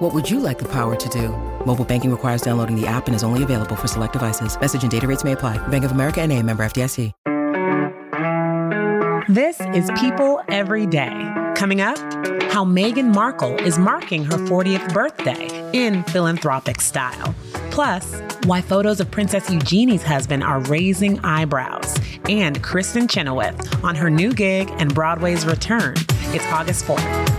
What would you like the power to do? Mobile banking requires downloading the app and is only available for select devices. Message and data rates may apply. Bank of America and a member FDIC. This is People Every Day. Coming up, how Meghan Markle is marking her 40th birthday in philanthropic style. Plus, why photos of Princess Eugenie's husband are raising eyebrows. And Kristin Chenoweth on her new gig and Broadway's return. It's August 4th.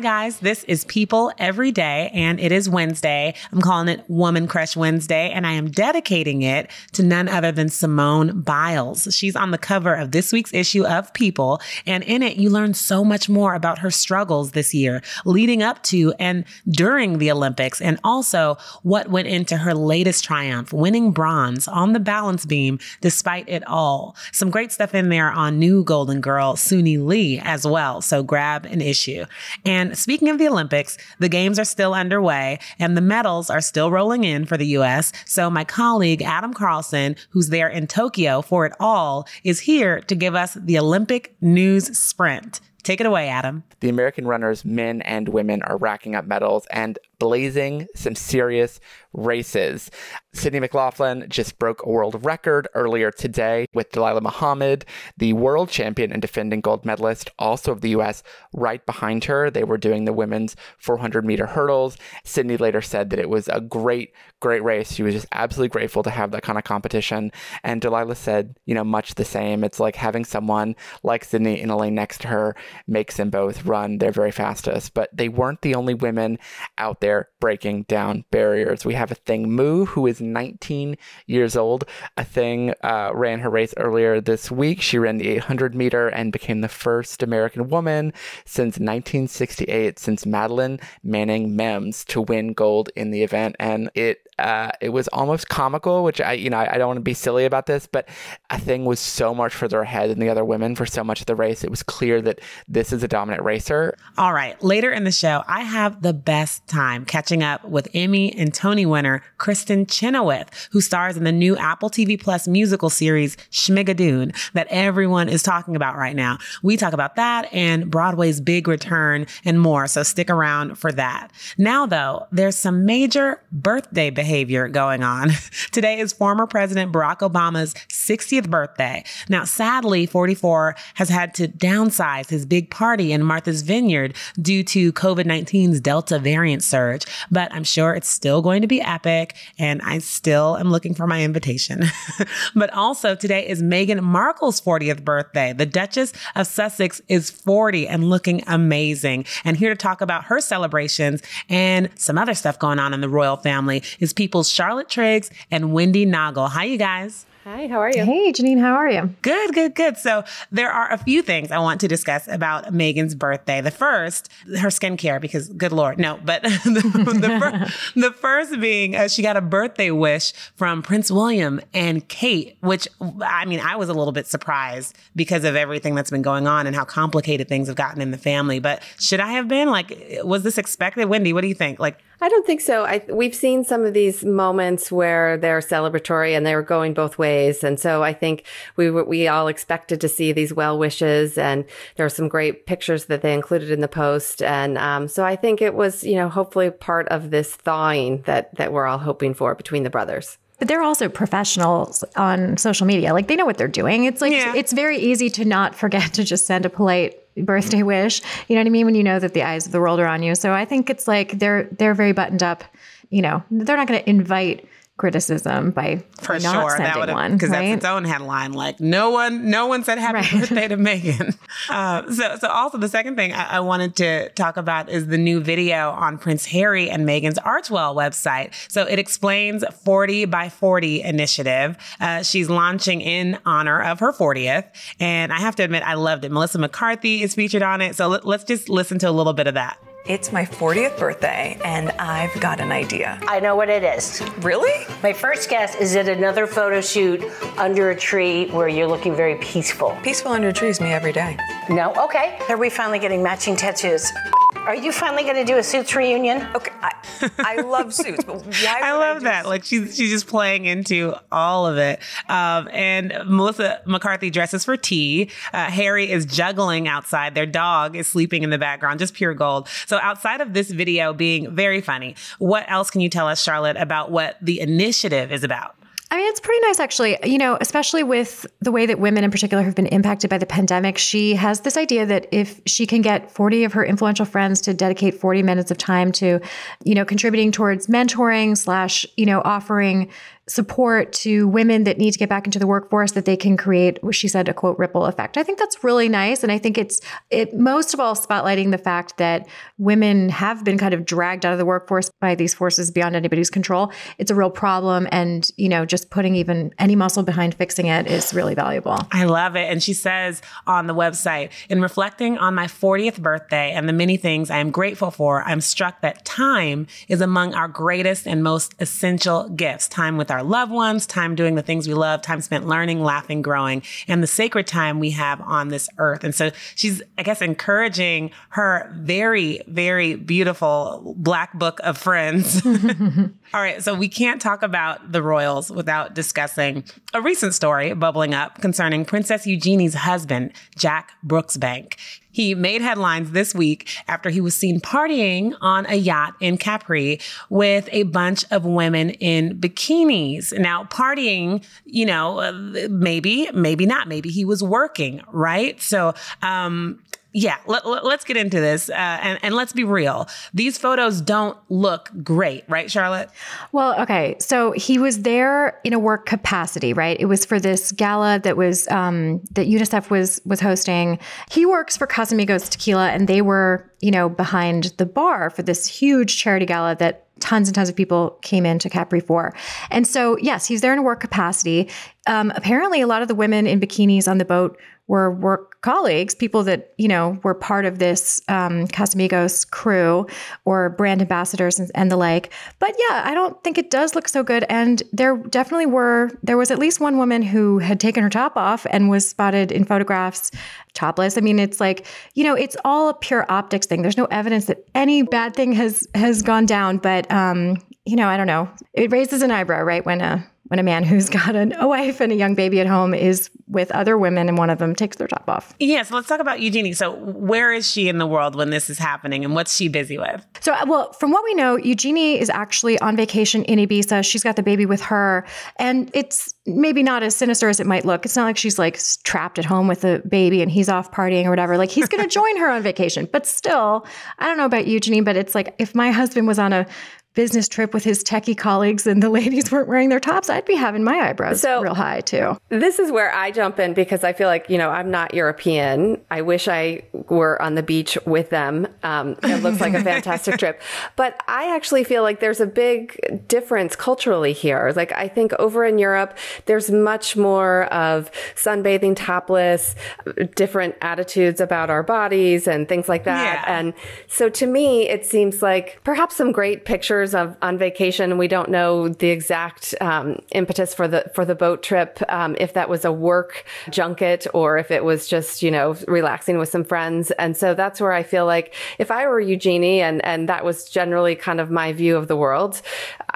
Guys. This is People Every Day, and it is Wednesday. I'm calling it Woman Crush Wednesday, and I am dedicating it to none other than Simone Biles. She's on the cover of this week's issue of People, and in it, you learn so much more about her struggles this year, leading up to and during the Olympics, and also what went into her latest triumph, winning bronze on the balance beam despite it all. Some great stuff in there on new Golden Girl, Suni Lee, as well. So grab an issue. And speaking of the Olympics, the games are still underway and the medals are still rolling in for the US. So my colleague, Adam Carlson, who's there in Tokyo for it all, is here to give us the Olympic news sprint. Take it away, Adam. The American runners, men and women, are racking up medals and blazing some serious races. Sydney McLaughlin just broke a world record earlier today with Dalilah Muhammad, the world champion and defending gold medalist, also of the U.S., right behind her. They were doing the women's 400 meter hurdles. Sydney later said that it was a great, great race. She was just absolutely grateful to have that kind of competition. And Dalilah said, you know, much the same. It's like having someone like Sydney in a lane next to her makes them both run their very fastest. But they weren't the only women out there breaking down barriers. We have Athing Mu, who is 19 years old. Athing uh, ran her race earlier this week. She ran the 800 meter and became the first American woman since 1968, since Madeline Manning Mims to win gold in the event. And it uh, it was almost comical, which I, you know, I, I don't want to be silly about this, but Athing was so much further ahead than the other women for so much of the race. It was clear that this is a dominant racer. All right. Later in the show, I have the best time catching up with Emmy and Tony winner Kristin Chenoweth, who stars in the new Apple TV Plus musical series Schmigadoon that everyone is talking about right now. We talk about that and Broadway's big return and more. So stick around for that. Now, though, there's some major birthday behavior behavior going on. Today is former President Barack Obama's 60th birthday. Now, sadly, 44 has had to downsize his big party in Martha's Vineyard due to COVID 19's Delta variant surge, but I'm sure it's still going to be epic, and I still am looking for my invitation. but also, today is Meghan Markle's 40th birthday. The Duchess of Sussex is 40 and looking amazing. And here to talk about her celebrations and some other stuff going on in the royal family is People's Charlotte Triggs and Wendy Nagel. Hi, you guys. Hi, how are you? Hey, Janine, how are you? Good, good, good. So, there are a few things I want to discuss about Meghan's birthday. The first, her skincare, because good Lord, no, but the, the, fir- the first being uh, she got a birthday wish from Prince William and Kate, which I mean, I was a little bit surprised because of everything that's been going on and how complicated things have gotten in the family. But should I have been? Like, was this expected? Wendy, what do you think? Like, I don't think so. I, we've seen some of these moments where they're celebratory and they're going both ways. And so I think we we all expected to see these well wishes and there are some great pictures that they included in the post. And um, so I think it was, you know, hopefully part of this thawing that, that we're all hoping for between the brothers. But they're also professionals on social media. Like they know what they're doing. It's like yeah. it's very easy to not forget to just send a polite birthday wish. You know what I mean? When you know that the eyes of the world are on you. So I think it's like they're they're very buttoned up. You know, they're not going to invite criticism by for not sure sending that one because right? that's its own headline. Like no one, no one said happy right. birthday to Meghan Uh, so, so also the second thing I, I, wanted to talk about is the new video on Prince Harry and Meghan's Archewell website. So it explains 40 by 40 initiative. Uh, she's launching in honor of her 40th, and I have to admit I loved it. Melissa McCarthy is featured on it. So let, let's just listen to a little bit of that. It's my 40th birthday, and I've got an idea. I know what it is. Really? My first guess is it another photo shoot under a tree where you're looking very peaceful? Peaceful under a tree is me every day. No? Okay. Are we finally getting matching tattoos? Are you finally going to do a suits reunion? Okay, I, I love suits, but why I love do that. Like she's she's just playing into all of it. Um, and Melissa McCarthy dresses for tea. Uh, Harry is juggling outside. Their dog is sleeping in the background, just pure gold. So outside of this video being very funny, what else can you tell us, Charlotte, about what the initiative is about? I mean, it's pretty nice, actually. You know, especially with the way that women in particular have been impacted by the pandemic. She has this idea that if she can get 40 of her influential friends to dedicate 40 minutes of time to, you know, contributing towards mentoring slash, you know, offering support to women that need to get back into the workforce that they can create she said a quote ripple effect i think that's really nice and i think it's it most of all spotlighting the fact that women have been kind of dragged out of the workforce by these forces beyond anybody's control it's a real problem and you know just putting even any muscle behind fixing it is really valuable I love it. And she says on the website, in reflecting on my 40th birthday and the many things I am grateful for, I'm struck that time is among our greatest and most essential gifts. Time with our loved ones, time doing the things we love, time spent learning, laughing, growing, and the sacred time we have on this earth. And so she's, I guess, encouraging her very, very beautiful black book of friends. All right. So we can't talk about the royals without discussing a recent story bubbling up concerning Princess Eugenie's husband, Jack Brooksbank. He made headlines this week after he was seen partying on a yacht in Capri with a bunch of women in bikinis. Now, partying, you know, uh, maybe, maybe not. Maybe he was working, right? So, um, yeah, let, us get into this uh, and, and let's be real. These photos don't look great, right, Charlotte? Well, okay. So he was there in a work capacity, right? It was for this gala that was um, that UNICEF was was hosting. He works for Casamigos Tequila, and they were, you know, behind the bar for this huge charity gala that tons and tons of people came into Capri for. And so, yes, he's there in a work capacity. Um, apparently, a lot of the women in bikinis on the boat were work colleagues, people that, you know, were part of this um, Casamigos crew or brand ambassadors and, and the like. But yeah, I don't think it does look so good. And there definitely were, there was at least one woman who had taken her top off and was spotted in photographs topless. I mean, it's like, you know, it's all a pure optics thing. There's no evidence that any bad thing has has gone down, but um, you know, I don't know. It raises an eyebrow, right? When a when a man who's got an, a wife and a young baby at home is with other women and one of them takes their top off. Yeah, so let's talk about Eugenie. So, where is she in the world when this is happening and what's she busy with? So, uh, well, from what we know, Eugenie is actually on vacation in Ibiza. She's got the baby with her, and it's maybe not as sinister as it might look. It's not like she's like trapped at home with a baby and he's off partying or whatever. Like he's going to join her on vacation. But still, I don't know about Eugenie, but it's like if my husband was on a business trip with his techie colleagues and the ladies weren't wearing their tops, I'd be having my eyebrows So- real high too. This is where I jump in because I feel like, you know, I'm not European. I wish I were on the beach with them. Um, it looks like a fantastic trip. But I actually feel like there's a big difference culturally here. Like, I think over in Europe, there's much more of sunbathing topless, different attitudes about our bodies and things like that. Yeah. And so to me, it seems like perhaps some great pictures of on vacation. We don't know the exact um, impetus for the for the boat trip, um, if that was a work junket or if it was just you know relaxing with some friends. And so that's where I feel like if I were Eugenie and and that was generally kind of my view of the world,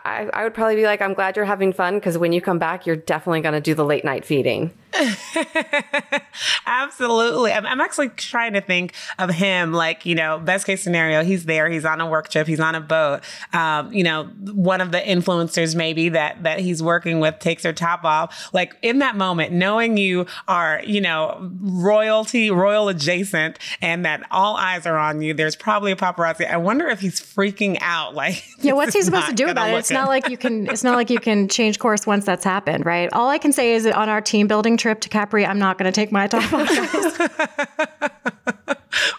I, I would probably be like, I'm glad you're having fun because when you come back, you're definitely going to do the late night feeding. Absolutely. I'm, I'm actually trying to think of him like, you know, best case scenario, he's there, he's on a work trip, he's on a boat. Um, you know, one of the influencers maybe that that he's working with takes her top off. Like in that moment, knowing you are, you know, royalty, royal adjacent, and that all eyes are on you, there's probably a paparazzi. I wonder if he's freaking out. Like, Yeah, what's he supposed to do about it? It's good. not like you can. It's not like you can change course once that's happened, right? All I can say is that on our team building trip to Capri, I'm not going to take my top off.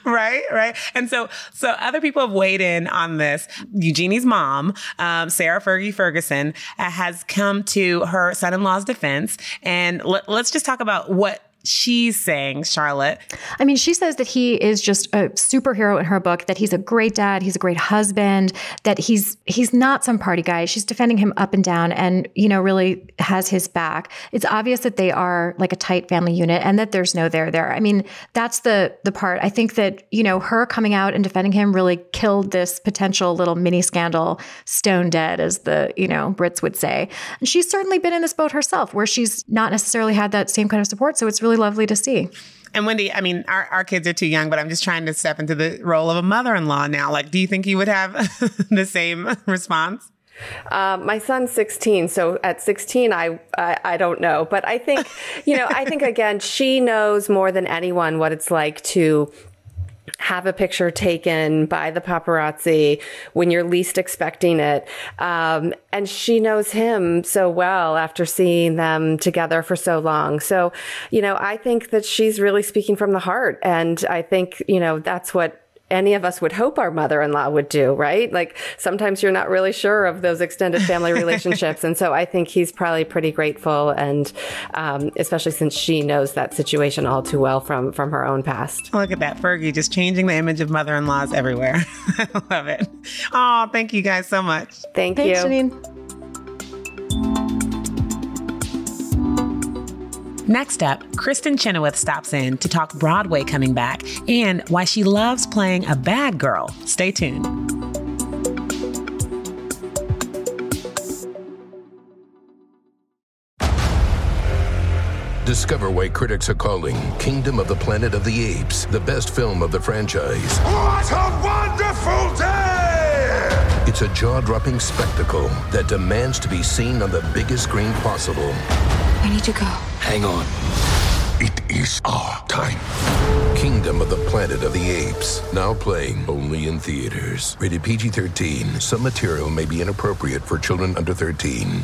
right right. And so so other people have weighed in on this. Eugenie's mom um, sarah fergie ferguson uh, has come to her son-in-law's defense. And let, let's just talk about what she's saying, Charlotte. I mean, she says that he is just a superhero in her book, that he's a great dad, he's a great husband, that he's he's not some party guy. She's defending him up and down and, you know, really has his back. It's obvious that they are like a tight family unit and that there's no there there. I mean, that's the the part. I think that, you know, her coming out and defending him really killed this potential little mini scandal stone dead as the, you know, Brits would say. And she's certainly been in this boat herself where she's not necessarily had that same kind of support, so it's really lovely to see. And Wendy, I mean, our, our kids are too young, but I'm just trying to step into the role of a mother in law now. Like, do you think you would have the same response? Uh, my son's 16, so at 16, I, I, I don't know, but I think, you know, I think again, she knows more than anyone what it's like to have a picture taken by the paparazzi when you're least expecting it. Um, and she knows him so well after seeing them together for so long. So, you know, I think that she's really speaking from the heart. And I think, you know, that's what any of us would hope our mother-in-law would do, right? Like sometimes you're not really sure of those extended family relationships, and so I think he's probably pretty grateful, and um, especially since she knows that situation all too well from from her own past. Look at that, Fergie, just changing the image of mother-in-laws everywhere. I love it. Oh, thank you guys so much. Thank Thanks, you, Janine. Next up, Kristin Chenoweth stops in to talk Broadway coming back and why she loves playing a bad girl. Stay tuned. Discover why critics are calling Kingdom of the Planet of the Apes the best film of the franchise. What a wonderful day! It's a jaw dropping spectacle that demands to be seen on the biggest screen possible. I need to go. Hang on. It is our time. Kingdom of the Planet of the Apes. Now playing only in theaters. Rated PG 13. Some material may be inappropriate for children under 13.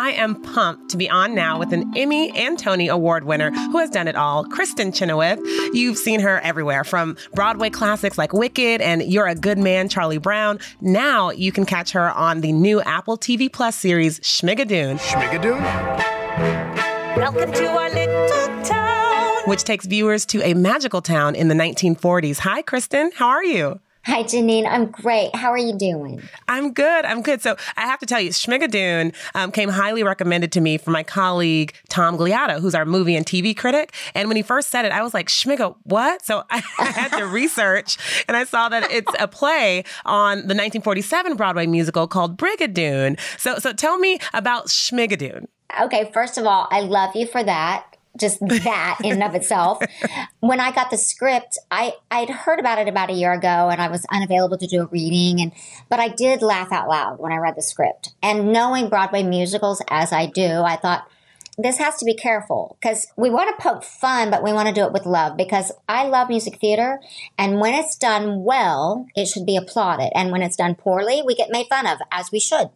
I am pumped to be on now with an Emmy and Tony Award winner who has done it all, Kristin Chenoweth. You've seen her everywhere from Broadway classics like Wicked and You're a Good Man, Charlie Brown. Now you can catch her on the new Apple TV Plus series, Schmigadoon. Schmigadoon? Welcome to our little town. Which takes viewers to a magical town in the 1940s. Hi, Kristin. How are you? Hi, Janine. I'm great. How are you doing? I'm good. I'm good. So I have to tell you, Schmigadoon um, came highly recommended to me from my colleague Tom Gliatto, who's our movie and TV critic. And when he first said it, I was like, Schmiga, what? So I had to research, and I saw that it's a play on the 1947 Broadway musical called Brigadoon. So, so tell me about Schmigadoon. Okay, first of all, I love you for that. Just that in and of itself. When I got the script, I I'd heard about it about a year ago, and I was unavailable to do a reading, and but I did laugh out loud when I read the script. And knowing Broadway musicals as I do, I thought this has to be careful because we want to poke fun, but we want to do it with love because I love music theater. And when it's done well, it should be applauded. And when it's done poorly, we get made fun of, as we should.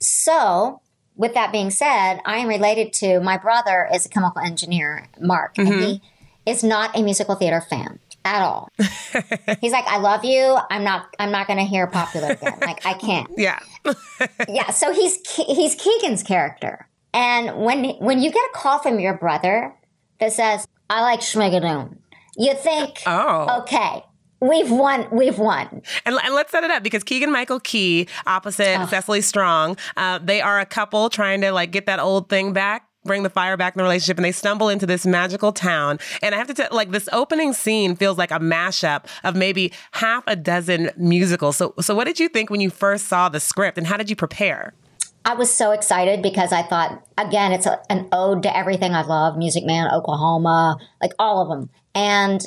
So, with that being said, I am related to my brother is a chemical engineer, Mark, mm-hmm. and he is not a musical theater fan at all. He's like, I love you. I'm not. I'm not going to hear popular again. Like I can't. Yeah. yeah. So he's he's Keegan's character. And when when you get a call from your brother that says, "I like Schmigadoon," you think, "Oh, okay, We've won. We've won. And, and, let's set it up because Keegan Michael Key opposite oh. Cecily Strong, uh, they are a couple trying to like get that old thing back bring the fire back in the relationship and they stumble into this magical town and i have to tell like this opening scene feels like a mashup of maybe half a dozen musicals so so what did you think when you first saw the script and how did you prepare I was so excited because I thought, again, it's a, an ode to everything I love Music Man, Oklahoma, like all of them. And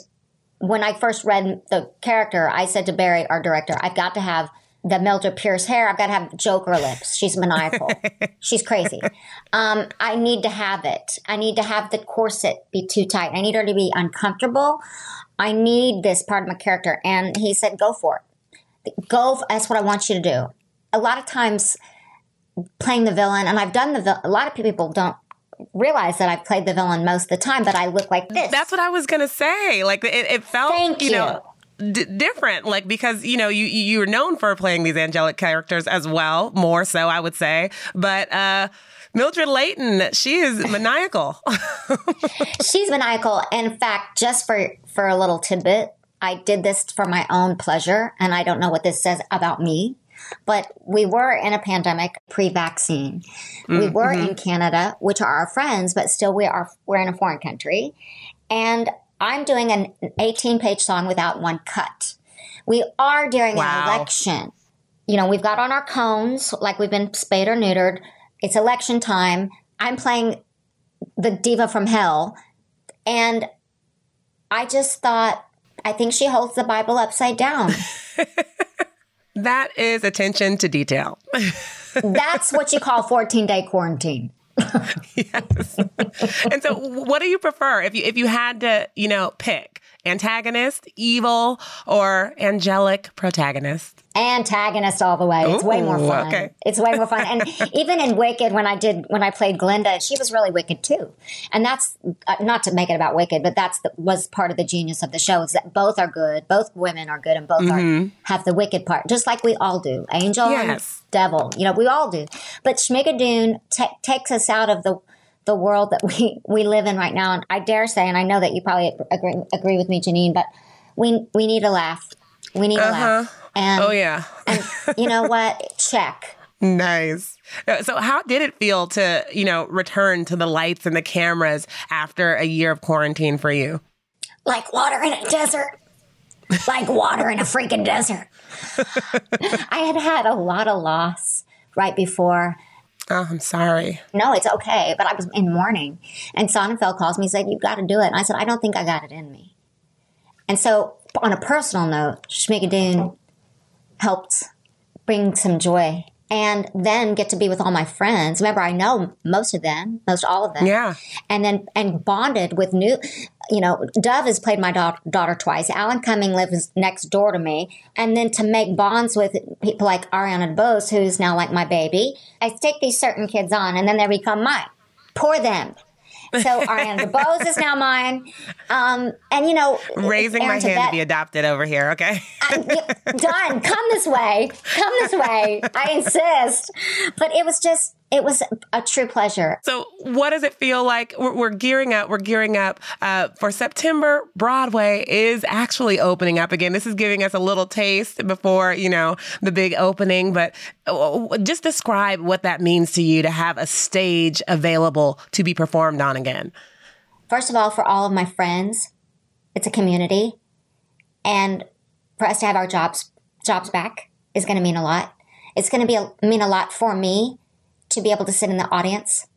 when I first read the character, I said to Barry, our director, I've got to have the Mildred Pierce hair. I've got to have Joker lips. She's maniacal. She's crazy. Um, I need to have it. I need to have the corset be too tight. I need her to be uncomfortable. I need this part of my character. And he said, go for it. Go. That's what I want you to do. A lot of times playing the villain, and I've done the villain, a lot of people don't realize that I've played the villain most of the time, but I look like this. That's what I was going to say. Like it, it felt, Thank you, you. know, d- different like because you know you you're known for playing these angelic characters as well more so i would say but uh mildred layton she is maniacal She's maniacal. In fact, just for for a little tidbit, I did this for my own pleasure, and I don't know what this says about me. But we were in a pandemic pre-vaccine. we Mm, were mhm. in Canada, which are our friends, but still we are we're in a foreign country. And I'm doing an 18-page song without one cut. We are during Wow. an election. You know, we've got on our cones like we've been spayed or neutered. It's election time. I'm playing the diva from hell. And I just thought, I think she holds the Bible upside down. that is attention to detail That's what you call 14 day quarantine. Yes. and so what do you prefer if you if you had to you know pick antagonist evil or angelic protagonist Antagonist all the way. It's way more fun. okay. It's way more fun. And even in Wicked, when I did, when I played Glinda, she was really wicked too. And that's uh, not to make it about Wicked, but that's the, was part of the genius of the show is that both are good. Both women are good and both are, Mhm. have the wicked part, just like we all do. Angel Yes. and devil. You know, we all do. But Schmigadoon ta takes us out of the the world that we we live in right now. And I dare say, and I know that you probably agree, agree with me, Janine, but we we need a laugh. We need a laugh. And oh yeah and you know what? Check. Nice. Uh, So, how did it feel to, you know, return to the lights and the cameras after a year of quarantine for you? Like water in a desert. Like water in a freaking desert. I had had a lot of loss right before. Oh, I'm sorry. No, it's okay. But I was in mourning. And Sonnenfeld calls me and said, You've got to do it. And I said, I don't think I got it in me. And so, on a personal note, Schmigadoon helped bring some joy and then get to be with all my friends. Remember, I know most of them, most all of them. Yeah. And then, and bonded with new, you know, Dove has played my da- daughter twice. Alan Cumming lives next door to me. And then to make bonds with people like Ariana DeBose, who's now like my baby, I take these certain kids on and then they become mine. Poor them. So Ariana DeBose is now mine. Um, and you know, Raising my hand to be adopted over here, okay? done. Come this way. Come this way. I insist. But it was just, it was a true pleasure. So, what does it feel like? We're, we're gearing up. We're gearing up uh, for September. Broadway is actually opening up again. This is giving us a little taste before you know the big opening. But uh, just describe what that means to you to have a stage available to be performed on again. First of all, for all of my friends, it's a community. And for us to have our jobs, jobs back is going to mean a lot. It's going to be a, mean a lot for me to be able to sit in the audience.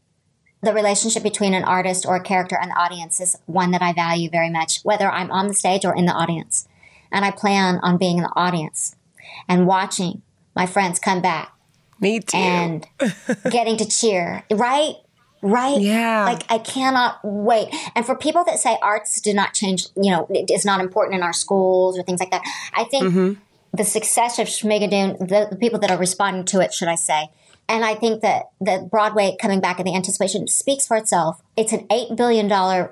The relationship between an artist or a character and the audience is one that I value very much, whether I'm on the stage or in the audience. And I plan on being in the audience and watching my friends come back. Me too. And getting to cheer, right? Right? Yeah. Like I cannot wait. And for people that say arts do not change, you know, it is not important in our schools or things like that, I think Mhm. the success of Schmigadoon, the, the people that are responding to it, should I say, and I think that the Broadway coming back and the anticipation speaks for itself. It's an $8 billion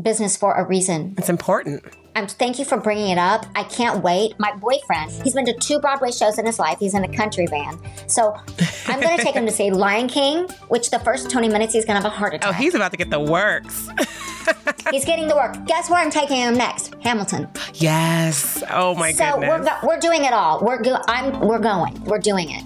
business for a reason. It's important. Um, thank you for bringing it up. I can't wait. My boyfriend, he's been to two Broadway shows in his life. He's in a country band. So I'm going to take him to see Lion King, which the first 20 minutes he's going to have a heart attack. Oh, he's about to get the works. He's getting the work. Guess where I'm taking him next? Hamilton. Yes. Oh my so goodness. So we're go- we're doing it all. We're go- I'm we're going. We're doing it.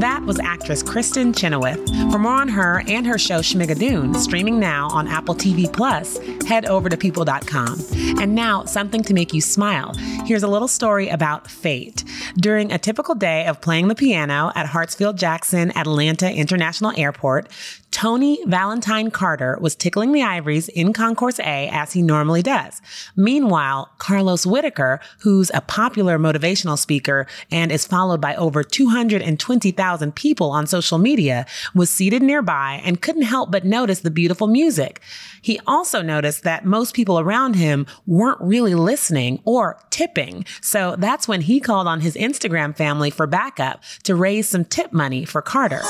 That was actress Kristin Chenoweth. For more on her and her show Schmigadoon, streaming now on Apple TV Plus, head over to people.com. And now, something to make you smile. Here's a little story about fate. During a typical day of playing the piano at Hartsfield Jackson Atlanta International Airport, Tony Valentine Carter was tickling the ivories in Concourse A as he normally does. Meanwhile, Carlos Whitaker, who's a popular motivational speaker and is followed by over 220,000 people on social media, was seated nearby and couldn't help but notice the beautiful music. He also noticed that most people around him weren't really listening or tipping. So that's when he called on his Instagram family for backup to raise some tip money for Carter.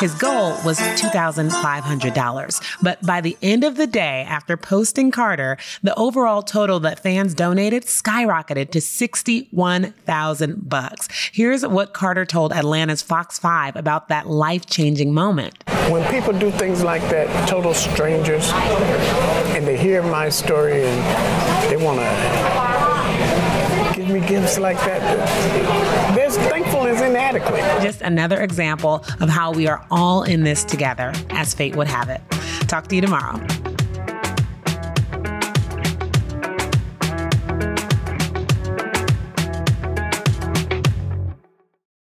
His goal was $2,500. But by the end of the day, after posting Carter, the overall total that fans donated skyrocketed to 61,000 bucks. Here's what Carter told Atlanta's Fox 5 about that life-changing moment. When people do things like that, total strangers, and they hear my story and they want to give me gifts like that, there's thankfulness inadequate. Just another example of how we are all in this together, as fate would have it. Talk to you tomorrow.